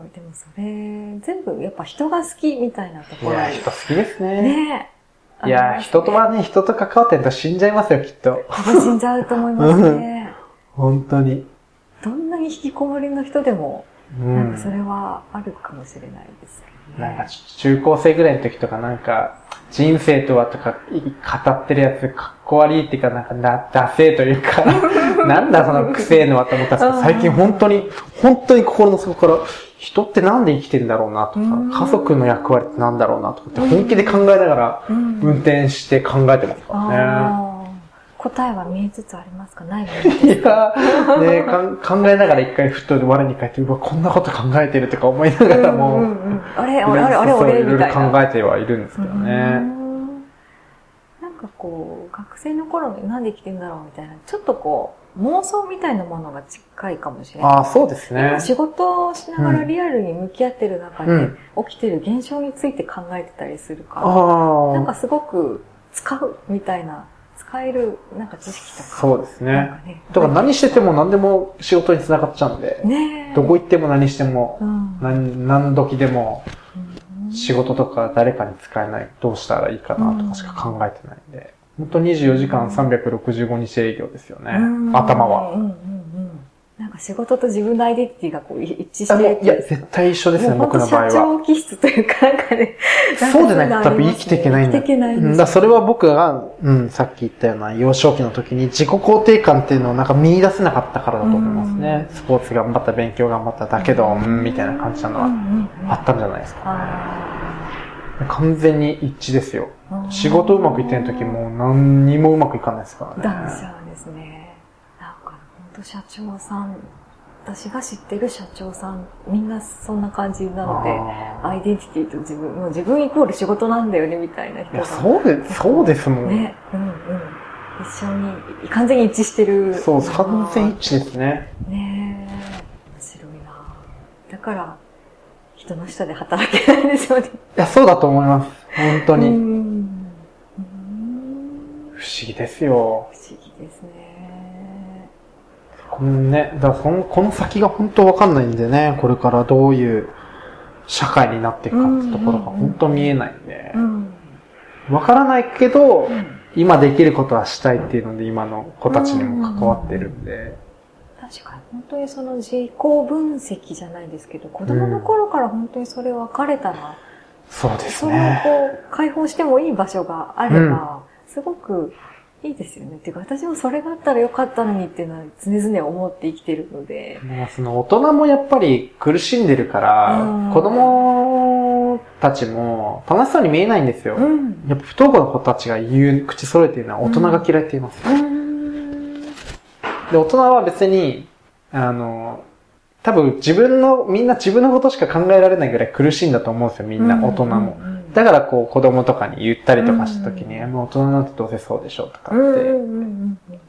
ごい。でもそれ、全部やっぱ人が好きみたいなといころや、人好きですね。ねえ。いや、人とはね、人と関わってると死んじゃいますよ、きっと。楽しんじゃうと思いますね。本当に。どんなに引きこもりの人でも、うなんかそん。れはあるかもしれないですね。なんか、中高生ぐらいの時とかなんか、人生とはとか語ってるやつ、かっこ悪いっていうか、なんか、な、ダセーというか、なんだそのくせえのはと思ったんですけど、最近本当に、本当に心の底から、人ってなんで生きてんだろうなとかうん、家族の役割ってなんだろうなとかって本気で考えながら、うん運転して考えてますからね。答えは見えつつありますか？ないですいや、ねかん考えながら一回ふっと我に返って、うわ、こんなこと考えてるとか思いながらも、うんうんうんあれ、あれ、あれ、俺、いろいろみたいな。考えてはいるんですけどうね。んなんかこう、学生の頃になんで生きてんだろうみたいな、ちょっとこう、妄想みたいなものが近いかもしれない。ああ、そうですね今。仕事をしながらリアルに向き合ってる中で、うん起きてる現象について考えてたりするから、ああ、なんかすごく使うみたいな、使えるなんか知識とか。そうですね。だから何してても何でも仕事につながっちゃうんで、ねえ。どこ行っても何しても、うん何、何時でもうん仕事とか誰かに使えない、どうしたらいいかなとかしか考えてないんで、本当24時間365日営業ですよねう。ん頭は。うん仕事と自分のアイデンティティがこう一致していや、る絶対一緒ですね、僕の場合は。社長気質というか、なんかね。そうでないと多分生きていけないんだ。生きていけないんだそれは僕が、うん、さっき言ったような幼少期の時に自己肯定感っていうのをなんか見出せなかったからだと思いますね。スポーツ頑張った、勉強頑張っただけど、うん、みたいな感じなのはあったんじゃないですか。あ完全に一致ですよ。ー仕事うまくいってない時もう何にもうまくいかないですからね。ダウンしちゃうんですね。なんか、本当社長さん、私が知ってる社長さん、みんなそんな感じなので、あアイデンティティと自分、もう自分イコール仕事なんだよね、みたいな人が。そうで、そうですもん。ね、うんうん。一緒に、完全に一致してる。そう、完全一致ですね。ねえ、面白いなだから、人の下で働けないんでしょうね。いや、そうだと思います。本当うに。不思議ですよ。不思議ですね。このね、だその、この先が本当わかんないんでね、これからどういう社会になっていくかってところが本当見えないんで。う、ん。わからないけど、うん。今できることはしたいっていうので、今の子たちにも関わってるんで、確かに、本当にその自己分析じゃないですけど、子供の頃から本当にそれ分かれたら、そうですそれをね。こう、解放してもいい場所があれば、すごくいいですよね。っていうか、私もそれがあったらよかったのにっていうのは常々思って生きてるので。まあその大人もやっぱり苦しんでるから、うん子供たちも楽しそうに見えないんですよ。ん。やっぱ不登校の子たちが言う、口揃えてるのは大人が嫌いって言います。うん。で、大人は別に、あの、多分自分の、みんな自分のことしか考えられないぐらい苦しいんだと思うんですよ、みんな、大人も。うんだからこう子供とかに言ったりとかした時に、うん。もう大人なんてどうせそうでしょとかって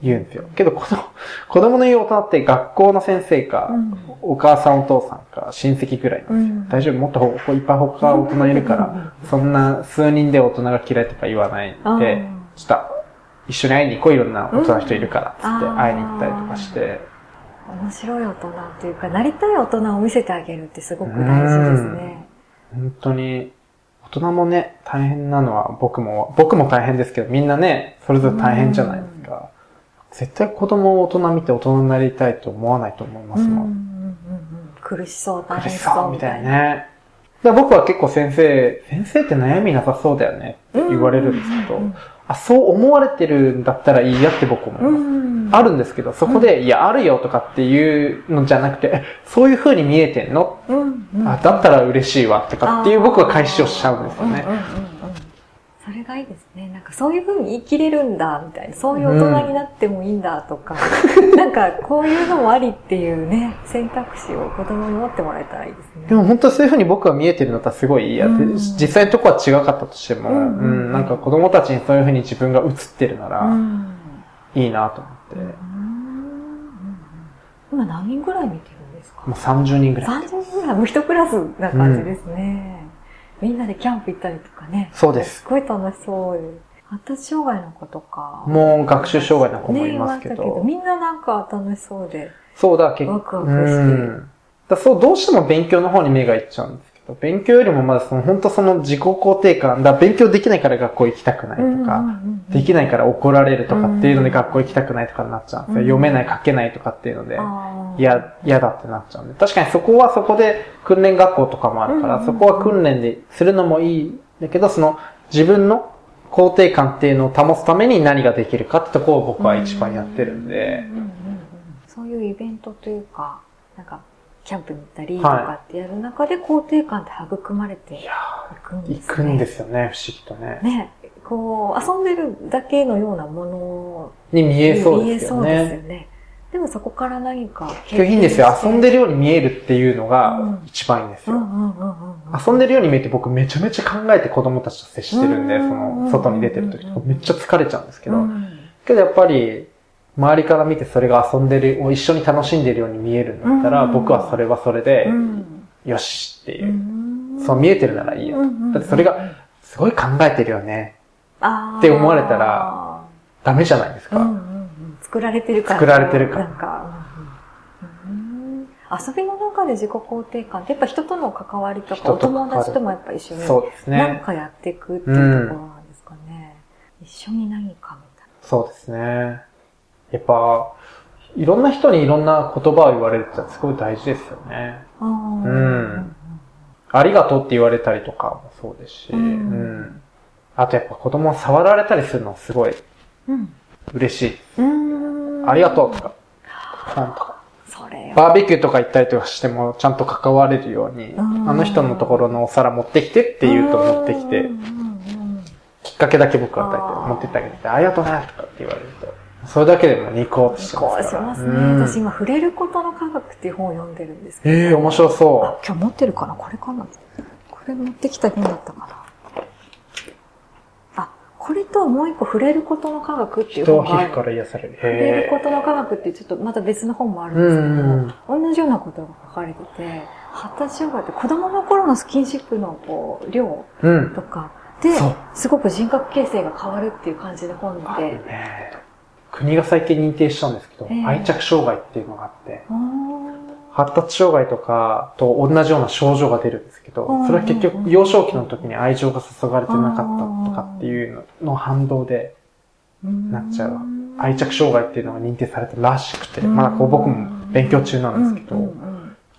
言うんですよ。けど子供、子供の言う大人って学校の先生か、うん。お母さんお父さんか、親戚ぐらいなんですよ。うん。大丈夫？もっとほいっぱい他大人いるから、そんな数人で大人が嫌いとか言わないあでー、ちょっと一緒に会いに行こういろんな大人の人いるから、つってうん会いに行ったりとかして、面白い大人っていうか、なりたい大人を見せてあげるってすごく大事ですね。本当に、大人もね、大変なのは僕も、僕も大変ですけど、みんなね、それぞれ大変じゃないですか。絶対子供を大人見て大人になりたいと思わないと思いますもん。うんうんうんうん苦しそう、大苦し変そそううみたみたいな。ね。だから僕は結構先生、先生って悩みなさそうだよねって言われるんですけど、うんあ、そう思われてるんだったらいいやって僕思います。うん。あるんですけど、そこで、いや、あるよとかっていうのじゃなくて、えそういう風に見えてんの、うんうん。あ、だったら嬉しいわとかっていう僕は返しをしちゃうんですよね。うん。うんうん。うんそれがいいですね。なんかそういう風に生きれるんだ、みたいな。そういう大人になってもいいんだとか、なんかこういうのもありっていうね、選択肢を子供に持ってもらえたらいいですね。でも本当そういう風に僕は見えてるんだったらすごいいいやうん実際のとこは違かったとしても、ううんん、なんか子供たちにそういう風に自分が映ってるなら、うんいいなと思って、うん今何人ぐらい見てるんですか？もう30人ぐらい。30人ぐらい、もう一クラスな感じですね。みんなでキャンプ行ったりとかね。そうですすごい楽しそうで。発達障害の子とか。もう学習障害の子もいますけどねいましたみんななんか楽しそうで。そうだ、結ワクワクしてうん。だそう、どうしても勉強の方に目がいっちゃうんですけど、勉強よりもまだその、本当その自己肯定感、だ勉強できないから学校行きたくないとか、できないから怒られるとかっていうので学校行きたくないとかになっちゃうんですよ。うん。読めない、書けないとかっていうので、嫌、嫌だってなっちゃうんで。確かにそこはそこで訓練学校とかもあるから、うんそこは訓練でするのもいいんだけど、その自分の肯定感っていうのを保つために何ができるかってところを僕は一番やってるんで。そういうイベントというか、なんか、キャンプに行ったりとかってやる中で肯定感って育まれていくんですね。ー行くんですよね、不思議とね。ね。こう、遊んでるだけのようなものに見えそうですよ見えそうですよね。ね。でもそこから何か結局いいんですよ。遊んでる。るように見えるっていうのうがん一番いいんですよ。遊んでるように見えて僕めちゃめちゃ考えて子供たちと接してるんで、うんその外に出てる時とかめっちゃ疲れちゃうんですけど、うんけどやっぱり周りから見てそれが遊んでる、を一緒に楽しんでるように見えるんだったら、うん僕はそれはそれでう、んよしってういう。んそう見えてるならいいよ。だってそれが、すごい考えてるよね。って思われたらダメじゃないですか。作られてるから。作られてるからなんか、遊びの中で自己肯定感ってやっぱ人との関わりとか、お友達ともやっぱ一緒に何ね。かやっていくっていうところなんですかね。一緒に何かみたいそうですね。やっぱ、いろんな人にいろんな言葉を言われるってすごい大事ですよね。な。うんうんありがとうって言われたりとかもそうですし、ううんん。あとやっぱ子供を触られたりするのすごいうん。嬉しい。うん。ありがとうとか、なんとか。それバーベキューとか行ったりとかしてもちゃんと関われるように、うんあの人のところのお皿持ってきてって言うと持ってきてきっかけだけ僕は与えて持ってってあげて、ありがとうねとかって言われると、それだけでもニコってしますしますね。うん私今、触れることの科学っていう本を読んでるんですけど。ええ面白あそ、今日持ってるかな？これかな？これ持ってきた本だったかな？あ、これともう一個触れることの科学ってう。いう本がある。から癒される。触れるへことの科学ってちょっとまた別の本もあるんうですけど、んうん。同じようなことが書かれてて、発達障害って子供の頃のスキンシップのこう量うん。とかでそう、すごく人格形成が変わるっていう感じで本あるで。ね国が最近認定したんですけど、ええ。愛着障害っていうのがあって、発達障害とかと同じような症状が出るんですけどうん、それは結局幼少期の時に愛情が注がれてなかったとかっていうのの反動でなっちゃう。愛着障害っていうのが認定されたらしくて、まだこう僕も勉強中なんですけど、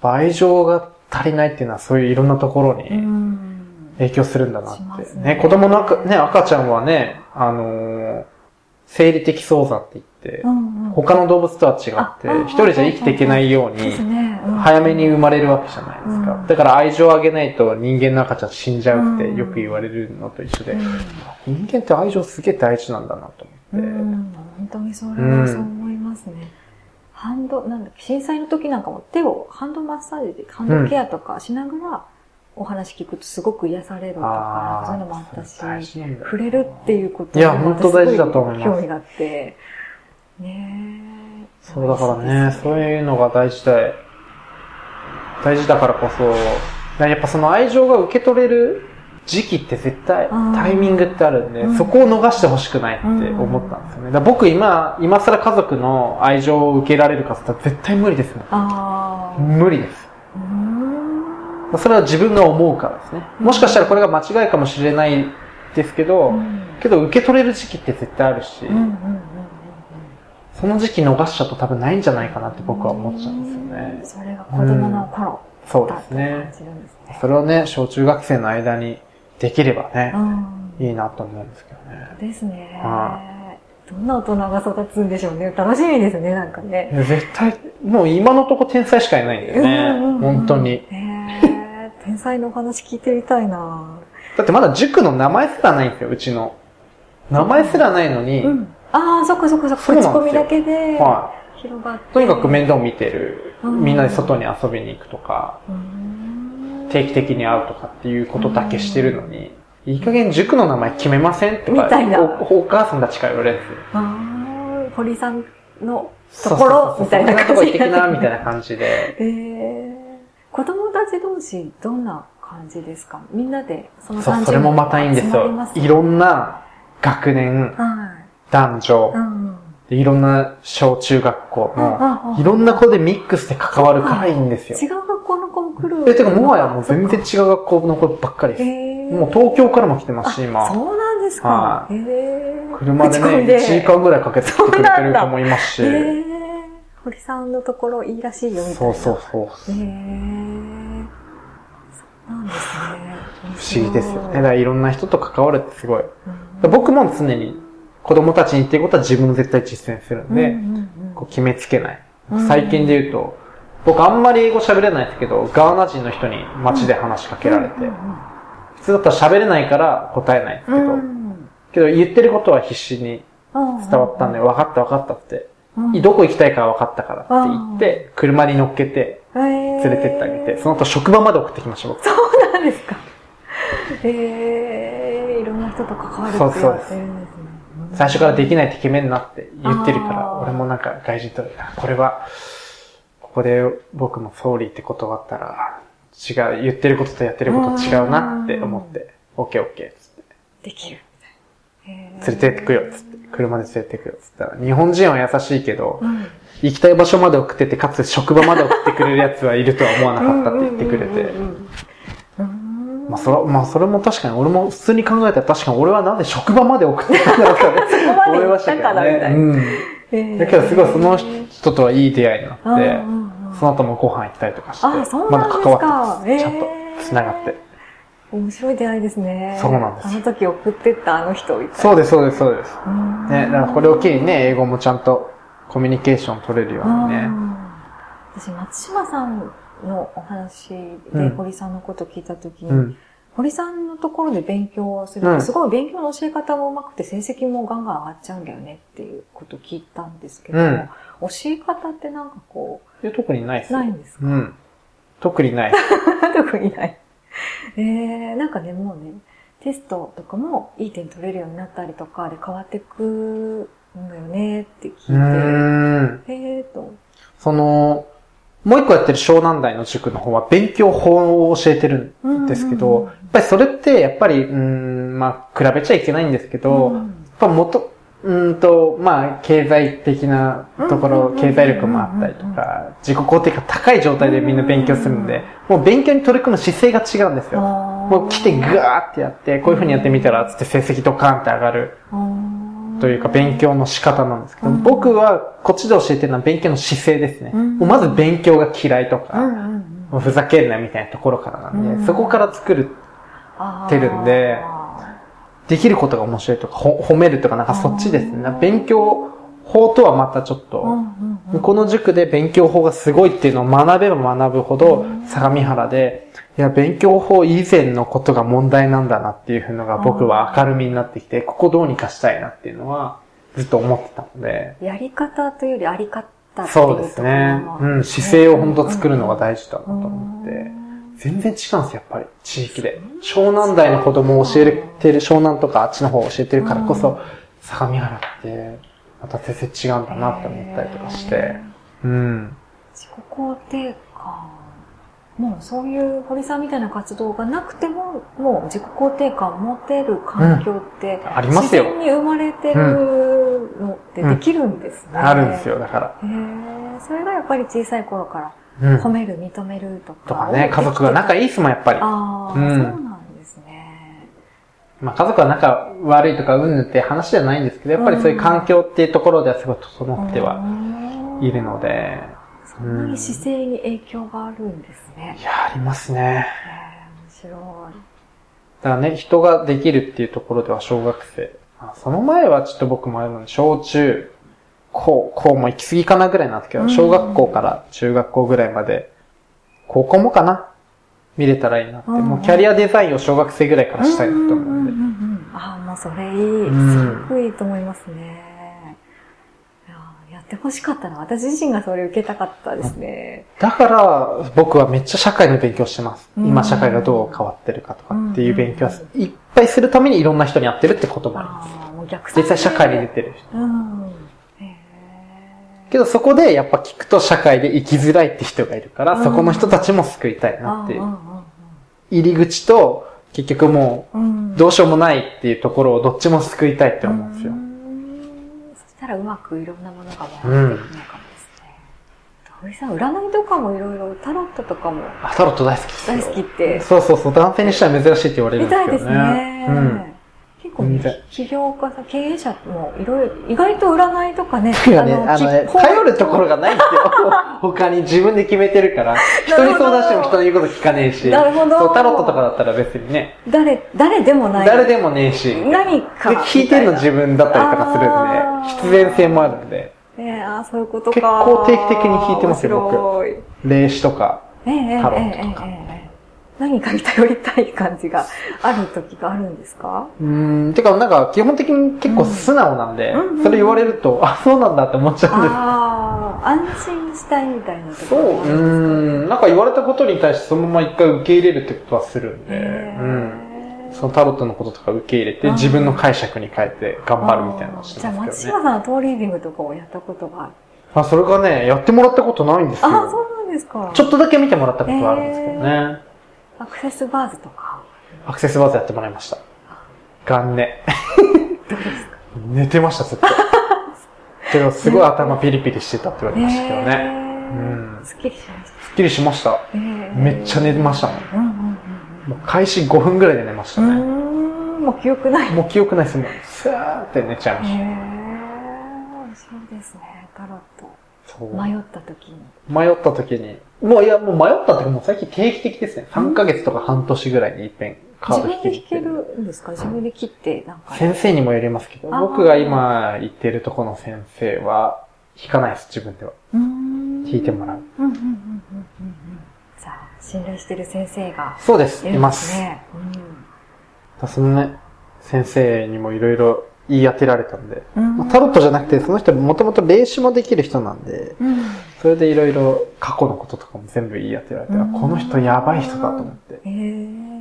愛情が足りないっていうのはそういういろんなところにん。影響するんだなって。ね、子供の赤,、ね、赤ちゃんはね、あのー生理的早産って言ってう、んうん他の動物とは違ってあ、一人じゃ生きていけないように、早めに生まれるわけじゃないですか。うんだから愛情をあげないと人間の赤ちゃん死んじゃうってうんよく言われるのと一緒で、う人間って愛情すげえ大事なんだなと思って。んうん本当にそれはそう思いますね。ハンド、なんだっけ、震災の時なんかも手をハンドマッサージで、ハンドケアとかしながらお話聞くとすごく癒されるとか、そういうのもあったし、触れるっていうこといや本当大事だと思います。興味があって、ねえ。そうだからね、そういうのが大事だ、大事だからこそ、やっぱその愛情が受け取れる時期って絶対うんタイミングってあるんで、うん。そこを逃してほしくないって思ったんですよね。僕今、今更家族の愛情を受けられるかって言ったら絶対無理ですも。ん。無理です。それは自分が思うからですね。もしかしたらこれが間違いかもしれないですけど、けど受け取れる時期って絶対あるし、うんうんうんうんその時期逃しちゃうと多分ないんじゃないかなって僕は思っちゃうんですよね。それが子供の頃そうだってですね。それをね、小中学生の間にできればね、うんいいなと思うんですけどね。ですねは。どんな大人が育つんでしょうね。楽しみですね、なんかいね。や絶対、もう今のとこ天才しかいないんだようんうんうんね。本当に。へー天才のお話聞いてみたいなだってまだ塾の名前すらないんですよ、うちの。名前すらないのに、うん。ああ、そっかそっかそっか。口コミだけでは広がって。い。とにかく面倒見てる、うんみんなで外に遊びに行くとか、定期的に会うとかっていうことだけしてるのに、いい加減塾の名前決めませんとかみたいなお、お母さんたちから言われるんですよ。あー堀さんのところみたいなそんなと感じこ行ってきな、みたいな感じで。えー、子供たち同士、どんな感じですか？みんなで、そのそう、30それもまたいいんですよいろんな学年、はい。男女う、ん。でいろんな小中学校の、いろんな子でミックスで関わるからいいんですよ。違う学校来る。え、てかもはやもう全然違う学校の子ばっかりです。もう東京からも来てますし、あ今。そうなんですかは。へー車でね、口コミで1時間ぐらいかけて来てくれてる子もいますし。堀さんのところいいらしいよみたいな。そうそうそう。へーそうなんですね。不思議ですよね。だからいろんな人と関わるってすごい。うん僕も常に子供たちに言ってることは自分の絶対実践するんで、うんうんうんこう決めつけない。うん最近で言うと、僕あんまり英語喋れないですけど、ガーナ人の人に街で話しかけられて、普通だったら喋れないから答えないですけど、うんけど言ってることは必死にうん伝わったんで、分かった分かったって、うんどこ行きたいか分かったからって言って、車に乗っけて連連れてってあげて、その後職場まで送ってきました、僕。そうなんですか。えー、いろんな人と関わるって言われてるんですね。最初からできないって決めんなって言ってるから、俺もなんか外人と、あこれは、ここで僕もソーリーって断ったら、違う、言ってることとやってること違うなって思って、オッケーオッケーっつって、できる。連れてってくよっつって、車で連れてくよっつったら、日本人は優しいけど、うん。行きたい場所まで送ってて、かつ職場まで送ってくれるやつはいるとは思わなかったって言ってくれて。まあそれ、まあそれも確かに、俺も普通に考えたら確かに俺はなんで職場まで送ってくんだろうかね 思いましたけどね。うん。えー。だけどすごいその人とはいい出会いになって、うんうんうん。その後もご飯行ったりとかして、まだ関わってます。ちゃんと繋がって。面白い出会いですね。そうなんですあの時送ってったあの人みたいな。そうです、そうです、そうです。うんね、だからこれを機にね、英語もちゃんとコミュニケーション取れるようにね。うん私、松島さんのお話でうん堀さんのこと聞いたときに、うん。堀さんのところで勉強をすると、うんすごい勉強の教え方も上手くて成績もガンガン上がっちゃうんだよねっていうことを聞いたんですけども、うん教え方ってなんかこいや特にないでう、すよ。ないんですか？うん。特にない。特にない。えー、なんかね、もうね、テストとかもいい点取れるようになったりとかで変わってくんだよねって聞いて、うーん。えーと、その、もう一個やってる湘南大の塾の方は勉強法を教えてるんですけど、やっぱりそれって、やっぱり、うーん、まあ、比べちゃいけないんですけど、うん。やっぱ元、うーんと、まあ、経済的なところ、経済力もあったりとか、自己肯定感高い状態でみんな勉強するんで、もう勉強に取り組む姿勢が違うんですよ。ももう来てガーってやって、こういう風にやってみたら、つって成績ドカーンって上がる。というか勉強の仕方なんですけど、うん。僕はこっちで教えてるのは勉強の姿勢ですね。うん。もうまず勉強が嫌いとか、ふざけんなみたいなところからなんで、うん。そこから作る、てるんでできることが面白いとか、ほ褒めるとかなんかそっちですね。勉強法とはまたちょっと、こうの塾で勉強法がすごいっていうのを学べば学ぶほど、相模原で、いや、勉強法以前のことが問題なんだなっていうのが僕は明るみになってきて、ここどうにかしたいなっていうのはずっと思ってたので、やり方というよりあり方っていうそうですね。うん、姿勢を本当作るのが大事だなとうん思って。全然違うんですよ、やっぱり。地域で。湘南大の子供を教えてる、湘南とかあっちの方を教えてるからこそ、相模原って、また全然違うんだなって思ったりとかして。うん。自己肯定感。もうそういう堀さんみたいな活動がなくても、もう自己肯定感を持てる環境って、ありますよ自然に生まれてるのってできるんですね。あるんですよ、だから。へーそれがやっぱり小さい頃からうん。褒める、認めるとか。とかね、家族が仲いいっすもん、やっぱり。ああ、うんそうなんですね。まあ家族は仲悪いとかうんぬんって話じゃないんですけど、やっぱりそういう環境っていうところではすごい整ってはいるので、そんなに姿勢に影響があるんですねい。や、ありますね。へー面白い。だからね、人ができるっていうところでは小学生。あその前はちょっと僕もあるので、小中、高、高も行き過ぎかなぐらいなんですけど、うん小学校から中学校ぐらいまで、高校もかな見れたらいいなって。うんもうキャリアデザインを小学生ぐらいからしたいなと思うんで。ああ、もうそれいい。んすごくいいと思いますね。いやってほしかったな。私自身がそれ受けたかったですね。だから、僕はめっちゃ社会の勉強してます。うん今社会がどう変わってるかとかっていう勉強はいっぱいするためにいろんな人に会ってるってこともあります。実際社会に出てる人。けどそこでやっぱ聞くと社会で生きづらいって人がいるから、うんそこの人たちも救いたいーなっていう。あ入り口と結局もーうんうんうんうどうしようもないっていうところをどっちも救いたいって思うんですよう。んそしたらうまくいろんなものが回っていくのかもですね。堀さん、占いとかもいろいろ、タロットとかもあ、タロット大好きですよ。大好きって、そうそうそう、男性にしては珍しいって言われるんみたいですですけどね。ね。うん。結構全然、起業家さん、経営者もいろいろ、意外と占いとかね、てかね、あのね、き頼るところがないんですよ。他に自分で決めてるから。人に相談しても人の言うこと聞かねえし。なるほどそう、タロットとかだったら別にね、誰、誰でもない。誰でもねえし。何か。で、聞いてんの自分だったりとかするあんで、ー必然性もあるんで、ええああ、そういうことか。結構定期的に聞いてますよ僕。霊視とか。タロええットとかええええ何かに頼りたい感じがある時があるんですか？うーん、てかなんか基本的に結構素直なんで、うんうんそれ言われると、あ、そうなんだって思っちゃうんです。ああ、安心したいみたいな時そう、うーん、なんか言われたことに対してそのまま一回受け入れるってことはするんで、うん。そのタロットのこととか受け入れて、あー自分の解釈に変えて頑張るみたいなのをしてじゃあ、松ますけどね。島さんはトーリーディングとかをやったことがある。あ、それがね、やってもらったことないんですよ。ああ、そうなんですか。ちょっとだけ見てもらったことはあるんですけどね。アクセスバーズとか。アクセスバーズやってもらいました。元年。どうですか？寝てました、ずっと。けど、すごい頭ピリピリしてたって言われましたけどね。ねうんすっきりしましすっきりしました。めっちゃ寝ましたもん。うんうんもう開始5分ぐらいで寝ました。ね。うもう記憶ない。もう記憶ないですもん。スーって寝ちゃいましへえ、そうですね、タロット。迷った時に。迷った時に、もういや、もう迷ったってもう最近定期的ですね。3ヶ月とか半年ぐらいに一遍カー自ド引きに行って分で弾けるんですか？自分で切って、なんか。先生にもよりますけど、僕が今行ってるところの先生は、弾かないです、自分では。うーん弾いてもらう。うんうんうんうんうんうん。じゃあ、信頼してる先生がそうです、いま。ですすね。そのね、先生にもいろいろ言い当てられたんで、うん。まあタロットじゃなくて、その人もともと霊視もできる人なんで、うん。それでいろいろ過去のこととかも全部言い当てられて、あこの人やばい人だと思って。へえ。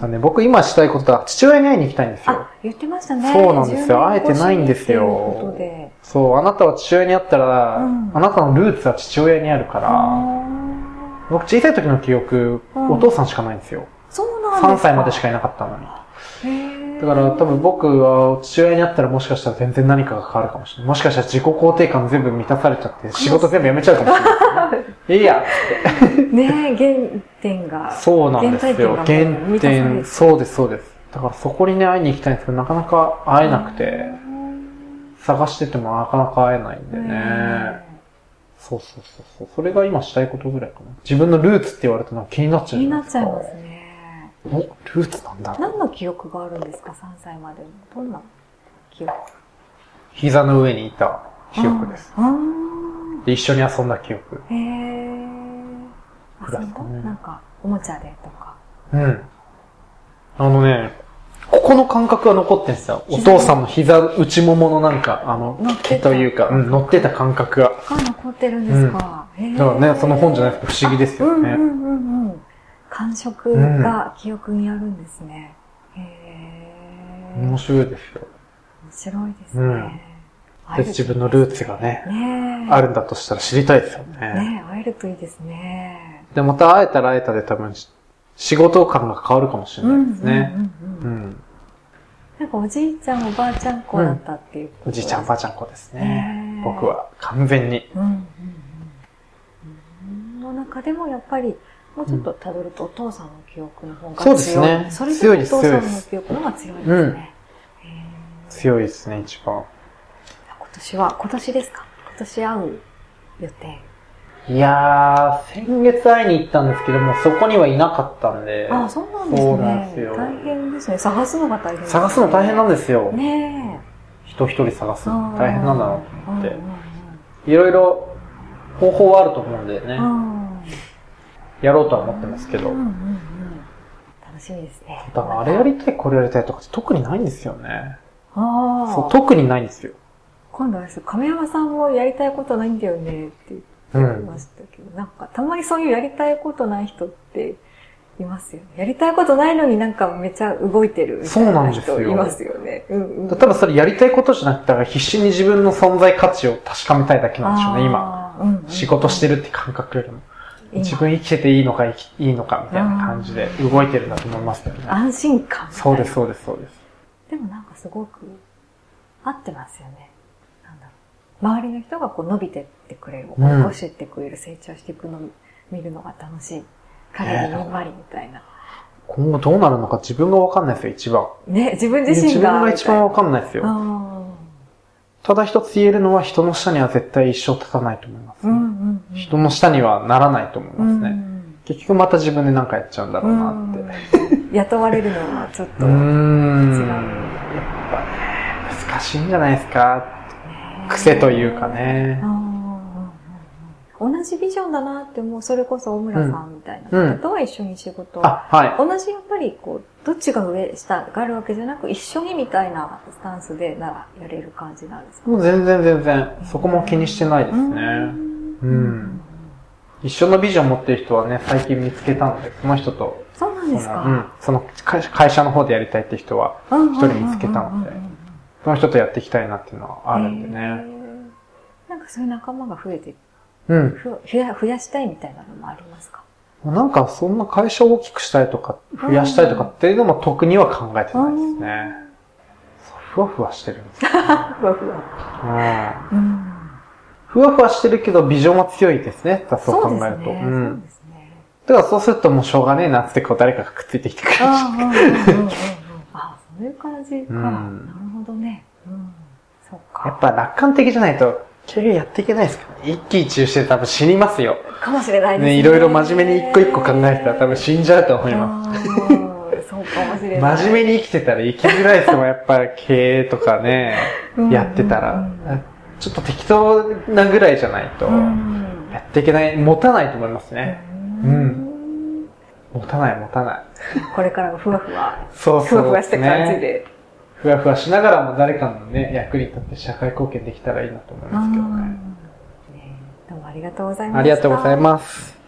あのね、僕今したいことは父親に会いに行きたいんですよあ。、言ってましたね。そうなんですよ10年会えてないんですよ。そう、あなたは父親に会ったら、うんあなたのルーツは父親にあるから、あ僕小さい時の記憶、うんお父さんしかないんですよ。ーそうなんですか3歳までしかいなかったのに。だから多分僕は父親に会ったらもしかしたら全然何かが変わるかもしれない。もしかしたら自己肯定感全部満たされちゃって仕事全部辞めちゃうかもしれない。いいやねえ、原点が。そうなんですよ。原点、てそうです、そうです。だからそこにね、会いに行きたいんですけど、なかなか会えなくて、探しててもなかなか会えないんでね。そうそうそうそう。それが今したいことぐらいかな。自分のルーツって言われたの気になっち気にゃうじゃなですか。ないっちゃいますね。お、ルーツなんだろう。何の記憶があるんですか ?3 歳までの。どんな記憶？膝の上にいた記憶です。あで、一緒に遊んだ記憶。ーへえ。あ、くそうらいかねなんか、おもちゃでとか。うん。あのね、ここの感覚が残ってんですよ。お膝父さんの膝、内もものなんか、あの乗っ、て毛たというか、うん、乗ってた感覚が。が残ってるんですか、へーだからね、その本じゃないですか、不思議ですよね。うんうんうんうん。感触が記憶にあるんですね。へえ。面白いですよ。面白いですね。うんで、自分のルーツがね、ねえ。あるんだとしたら知りたいですよね。ねえ、会えるといいですね。で、また会えたら会えたで多分、仕事感が変わるかもしれないですね。うんうんううんうんん。なんかおじいちゃん、おばあちゃん子だったっていうことおじいちゃん、おばあちゃん子ですね僕は、完全に。うんうんうんうん。の中でもやっぱり、もうちょっと辿るとお父さんの記憶の方が強い。そうですねそれでも強いですお父さんの記憶の方が強いですうんね。へえ強いですね、一番。今年は、今年ですか今年会う予定？いやー、先月会いに行ったんですけども、そこにはいなかったんで、ああ、そうなんですそうなんですよ。ね大変ですね。探すのが大変ね探すの大変なんですよ。ね人一人探え。すの大変なんだなと思っていろいろ方法はあると思うんでねう、んやろうとは思ってますけどうん。うんうんうん楽しみですね。だからあれやりたい、これやりたいとかって特にないんですよね。ああ。そう、特にないんですよ。今度はです亀山さんもやりたいことないんだよねって言ってましたけど、なんかたまにそういうやりたいことない人っていますよね。やりたいことないのになんかめっちゃ動いてるみたいそうななんですよ人いますよね。うんうん。ただそれやりたいことじゃなくて、必死に自分の存在価値を確かめたいだけなんでしょうね、今。あー。うんうん仕事してるって感覚よりも。今自分生きてていいのか、いいのかみたいな感じで動いてるんだと思いますよね。安心感。そうです、。そうです、そうです。でもなんかすごく合ってますよね。なんだろう。周りの人がこう伸びてってくれる、うん起こしてってくれる、成長していくのを見るのが楽しい。彼ににんまりみたいな。今後どうなるのか自分がわかんないですよ、一番。ね、自分自身が。自分が一番わみかんないですよ。ただ一つ言えるのは人の下には絶対一生立たないと思います、ーうん。人の下にはならないと思いますね。うん結局また自分で何かやっちゃうんだろうなって。うん雇われるのはちょっとうーん。違うやっぱね、難しいんじゃないですか。癖というかね同じビジョンだなって思う、それこそ大村さんみたいな方とは一緒に仕事を、あ、はい。同じやっぱりこう、どっちが上、下があるわけじゃなく、一緒にみたいなスタンスでならやれる感じなんですか？もう全然全然、そこも気にしてないですね。うん。一緒のビジョン持ってる人はね、最近見つけたので、その人と、そうなんですそのうんか。、その会会社の方でやりたいって人は、一一人見つけたのでその人とやっていきたいなっていうのはあるんでね。なんかそういう仲間が増えて、うん。ふ増や増やしたいみたいなのもありますか？なんかそんな会社を大きくしたいとか、増やしたいとかっていうのも特には考えてないですね。ふわふわしてるんですよ。ふわふわ。うんうん。ふわふわしてるけどビジョンは強いですね。だそう考えると。そうですね。う。そうんですね。だからそうするともうしょうがねえなってこう誰かがくっついてきてくれるし。ああそういう感じか。うんなるほどね。うん。そうか。やっぱ楽観的じゃないと、経営やっていけないですか？らね。一喜一憂して多分死にますよ。かもしれないですね。ね、いろいろ真面目に一個一個考えてたら多分死んじゃうと思います。す。そうかもしれない。真面目に生きてたら生きづらいですもん、やっぱ経営とかね、うんやってたらうん。ちょっと適当なぐらいじゃないと、うんやっていけない、持たないと思いますね。ううんん。持たない、持たない。これからもふわふわ、そうそう。ふわふわした感じ。で。ふわふわしながらも誰かのね、役に立って社会貢献できたらいいなと思いますけどね。どうもありがとうございました。ありがとうございます。